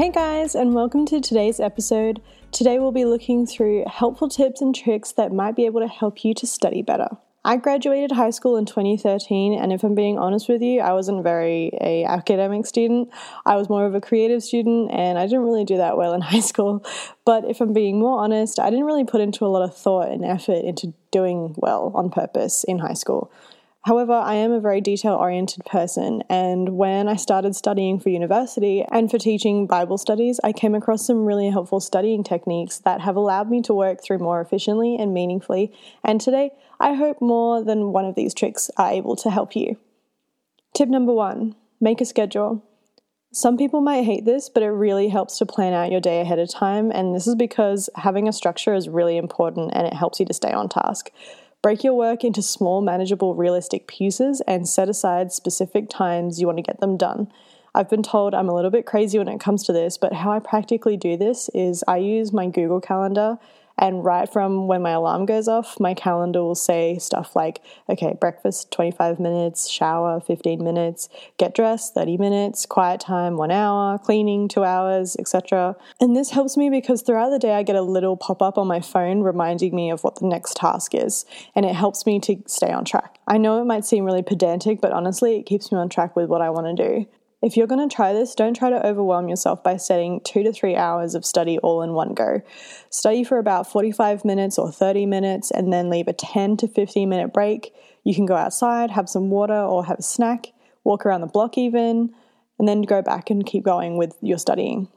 Hey guys, and welcome to today's episode. Today we'll be looking through helpful tips and tricks that might be able to help you to study better. I graduated high school in 2013, and if I'm being honest with you, I wasn't very a academic student. I was more of a creative student, and I didn't really do that well in high school. But if I'm being more honest, I didn't really put into a lot of thought and effort into doing well on purpose in high school. However, I am a very detail oriented person, and when I started studying for university and for teaching Bible studies, I came across some really helpful studying techniques that have allowed me to work through more efficiently and meaningfully. And today, I hope more than one of these tricks are able to help you. Tip number one make a schedule. Some people might hate this, but it really helps to plan out your day ahead of time, and this is because having a structure is really important and it helps you to stay on task. Break your work into small, manageable, realistic pieces and set aside specific times you want to get them done. I've been told I'm a little bit crazy when it comes to this, but how I practically do this is I use my Google Calendar and right from when my alarm goes off, my calendar will say stuff like, okay, breakfast 25 minutes, shower 15 minutes, get dressed 30 minutes, quiet time 1 hour, cleaning 2 hours, etc. And this helps me because throughout the day I get a little pop up on my phone reminding me of what the next task is, and it helps me to stay on track. I know it might seem really pedantic, but honestly, it keeps me on track with what I want to do. If you're going to try this, don't try to overwhelm yourself by setting two to three hours of study all in one go. Study for about 45 minutes or 30 minutes and then leave a 10 to 15 minute break. You can go outside, have some water or have a snack, walk around the block even, and then go back and keep going with your studying.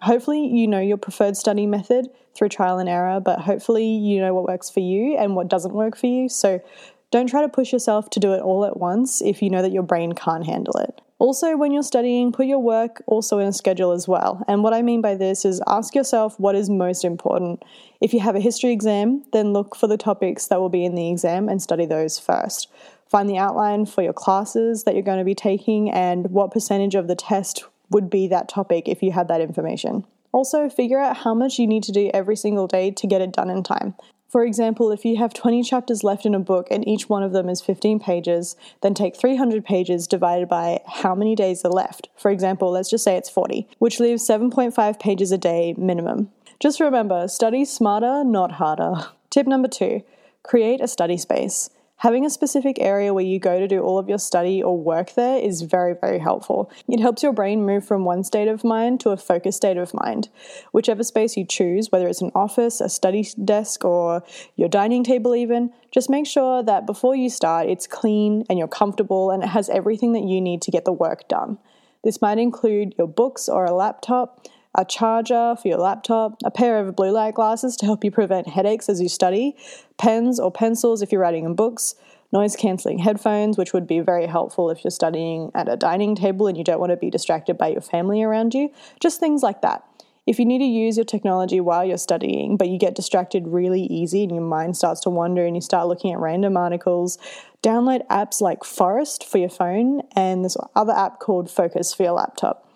Hopefully, you know your preferred study method through trial and error, but hopefully, you know what works for you and what doesn't work for you. So, don't try to push yourself to do it all at once if you know that your brain can't handle it. Also, when you're studying, put your work also in a schedule as well. And what I mean by this is ask yourself what is most important. If you have a history exam, then look for the topics that will be in the exam and study those first. Find the outline for your classes that you're going to be taking and what percentage of the test would be that topic if you had that information. Also, figure out how much you need to do every single day to get it done in time. For example, if you have 20 chapters left in a book and each one of them is 15 pages, then take 300 pages divided by how many days are left. For example, let's just say it's 40, which leaves 7.5 pages a day minimum. Just remember study smarter, not harder. Tip number two create a study space. Having a specific area where you go to do all of your study or work there is very, very helpful. It helps your brain move from one state of mind to a focused state of mind. Whichever space you choose, whether it's an office, a study desk, or your dining table, even, just make sure that before you start, it's clean and you're comfortable and it has everything that you need to get the work done. This might include your books or a laptop, a charger for your laptop, a pair of blue light glasses to help you prevent headaches as you study, pens or pencils if you're writing in books, noise cancelling headphones, which would be very helpful if you're studying at a dining table and you don't want to be distracted by your family around you, just things like that. If you need to use your technology while you're studying, but you get distracted really easy and your mind starts to wander and you start looking at random articles, download apps like Forest for your phone and this other app called Focus for your laptop.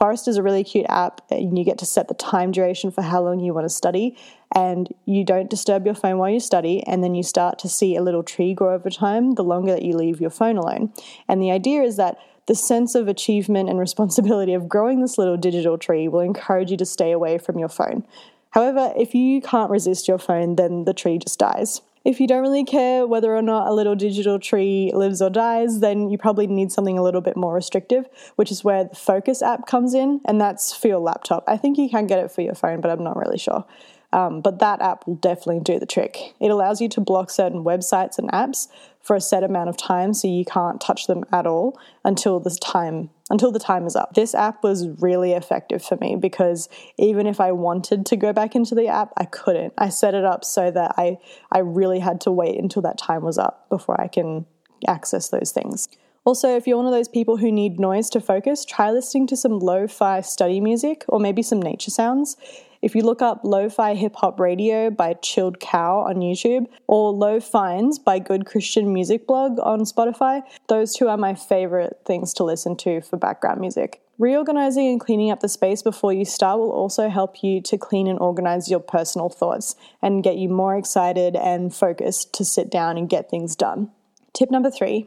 Forest is a really cute app, and you get to set the time duration for how long you want to study, and you don't disturb your phone while you study, and then you start to see a little tree grow over time the longer that you leave your phone alone. And the idea is that the sense of achievement and responsibility of growing this little digital tree will encourage you to stay away from your phone. However, if you can't resist your phone, then the tree just dies. If you don't really care whether or not a little digital tree lives or dies, then you probably need something a little bit more restrictive, which is where the Focus app comes in, and that's for your laptop. I think you can get it for your phone, but I'm not really sure. Um, but that app will definitely do the trick. It allows you to block certain websites and apps for a set amount of time, so you can't touch them at all until this time until the time is up. This app was really effective for me because even if I wanted to go back into the app, I couldn't. I set it up so that I I really had to wait until that time was up before I can access those things. Also, if you're one of those people who need noise to focus, try listening to some lo fi study music or maybe some nature sounds. If you look up Lo Fi Hip Hop Radio by Chilled Cow on YouTube or Low Finds by Good Christian Music Blog on Spotify, those two are my favorite things to listen to for background music. Reorganizing and cleaning up the space before you start will also help you to clean and organize your personal thoughts and get you more excited and focused to sit down and get things done. Tip number three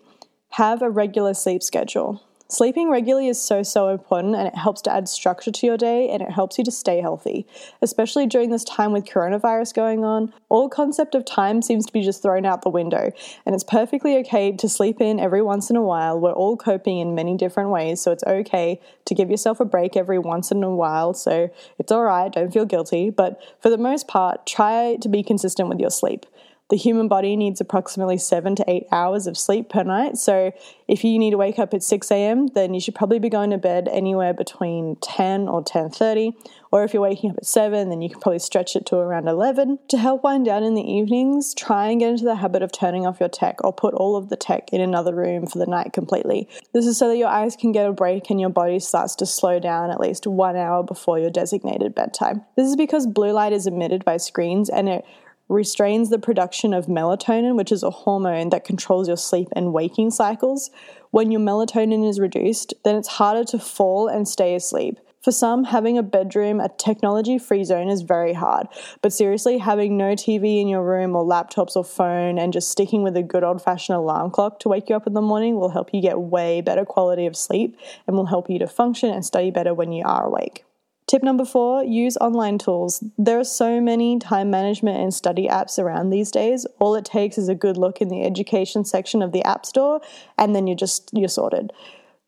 have a regular sleep schedule. Sleeping regularly is so, so important and it helps to add structure to your day and it helps you to stay healthy, especially during this time with coronavirus going on. All concept of time seems to be just thrown out the window, and it's perfectly okay to sleep in every once in a while. We're all coping in many different ways, so it's okay to give yourself a break every once in a while. So it's all right, don't feel guilty, but for the most part, try to be consistent with your sleep. The human body needs approximately seven to eight hours of sleep per night. So if you need to wake up at 6 a.m., then you should probably be going to bed anywhere between 10 or 10:30. Or if you're waking up at 7, then you can probably stretch it to around 11. To help wind down in the evenings, try and get into the habit of turning off your tech or put all of the tech in another room for the night completely. This is so that your eyes can get a break and your body starts to slow down at least one hour before your designated bedtime. This is because blue light is emitted by screens and it restrains the production of melatonin, which is a hormone that controls your sleep and waking cycles. When your melatonin is reduced, then it's harder to fall and stay asleep. For some, having a bedroom, a technology free zone is very hard. But seriously, having no TV in your room or laptops or phone and just sticking with a good old fashioned alarm clock to wake you up in the morning will help you get way better quality of sleep and will help you to function and study better when you are awake. Tip number four use online tools. There are so many time management and study apps around these days. All it takes is a good look in the education section of the App Store, and then you're just you're sorted.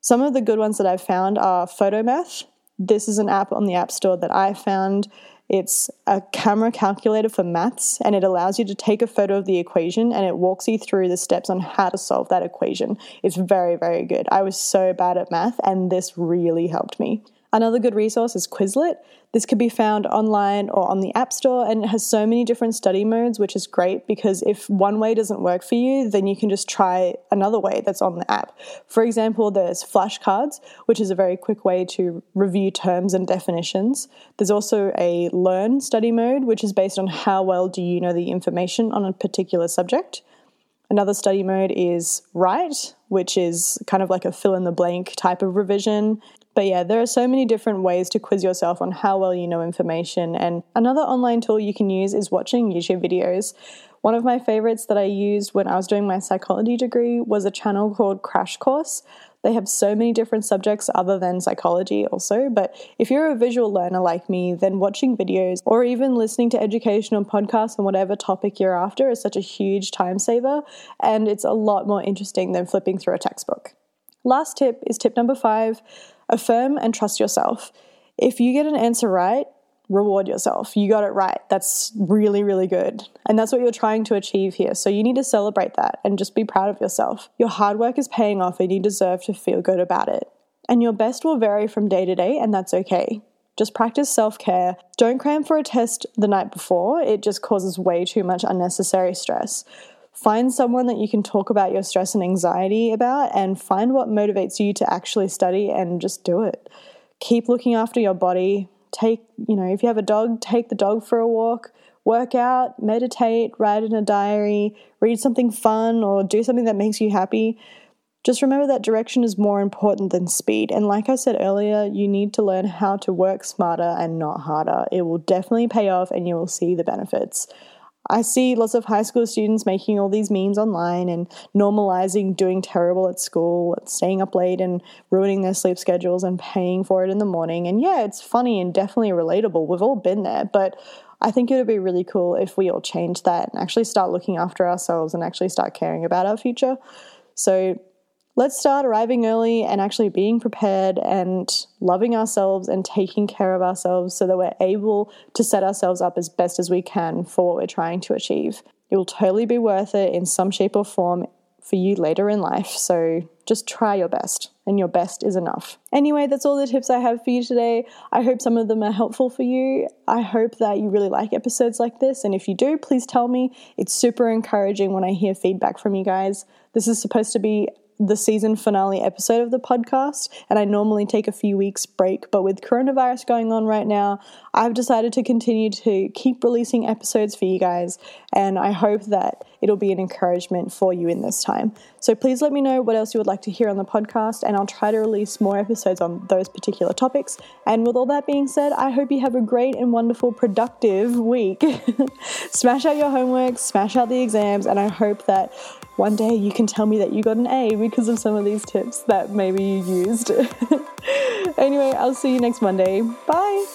Some of the good ones that I've found are Photomath. This is an app on the App Store that I found. It's a camera calculator for maths, and it allows you to take a photo of the equation and it walks you through the steps on how to solve that equation. It's very, very good. I was so bad at math, and this really helped me. Another good resource is Quizlet. This can be found online or on the App Store, and it has so many different study modes, which is great because if one way doesn't work for you, then you can just try another way that's on the app. For example, there's flashcards, which is a very quick way to review terms and definitions. There's also a learn study mode, which is based on how well do you know the information on a particular subject. Another study mode is write, which is kind of like a fill in the blank type of revision. But yeah, there are so many different ways to quiz yourself on how well you know information. And another online tool you can use is watching YouTube videos. One of my favorites that I used when I was doing my psychology degree was a channel called Crash Course. They have so many different subjects other than psychology, also. But if you're a visual learner like me, then watching videos or even listening to educational podcasts on whatever topic you're after is such a huge time saver. And it's a lot more interesting than flipping through a textbook. Last tip is tip number five affirm and trust yourself. If you get an answer right, reward yourself. You got it right. That's really, really good. And that's what you're trying to achieve here. So you need to celebrate that and just be proud of yourself. Your hard work is paying off and you deserve to feel good about it. And your best will vary from day to day, and that's okay. Just practice self care. Don't cram for a test the night before, it just causes way too much unnecessary stress. Find someone that you can talk about your stress and anxiety about and find what motivates you to actually study and just do it. Keep looking after your body. Take, you know, if you have a dog, take the dog for a walk, work out, meditate, write in a diary, read something fun, or do something that makes you happy. Just remember that direction is more important than speed. And like I said earlier, you need to learn how to work smarter and not harder. It will definitely pay off and you will see the benefits. I see lots of high school students making all these memes online and normalizing doing terrible at school, staying up late and ruining their sleep schedules and paying for it in the morning. And yeah, it's funny and definitely relatable. We've all been there, but I think it would be really cool if we all change that and actually start looking after ourselves and actually start caring about our future. So let's start arriving early and actually being prepared and loving ourselves and taking care of ourselves so that we're able to set ourselves up as best as we can for what we're trying to achieve. It will totally be worth it in some shape or form for you later in life. So just try your best, and your best is enough. Anyway, that's all the tips I have for you today. I hope some of them are helpful for you. I hope that you really like episodes like this, and if you do, please tell me. It's super encouraging when I hear feedback from you guys. This is supposed to be the season finale episode of the podcast, and I normally take a few weeks break. But with coronavirus going on right now, I've decided to continue to keep releasing episodes for you guys, and I hope that it'll be an encouragement for you in this time. So please let me know what else you would like to hear on the podcast, and I'll try to release more episodes on those particular topics. And with all that being said, I hope you have a great and wonderful, productive week. smash out your homework, smash out the exams, and I hope that one day you can tell me that you got an A because of some of these tips that maybe you used. anyway, I'll see you next Monday. Bye.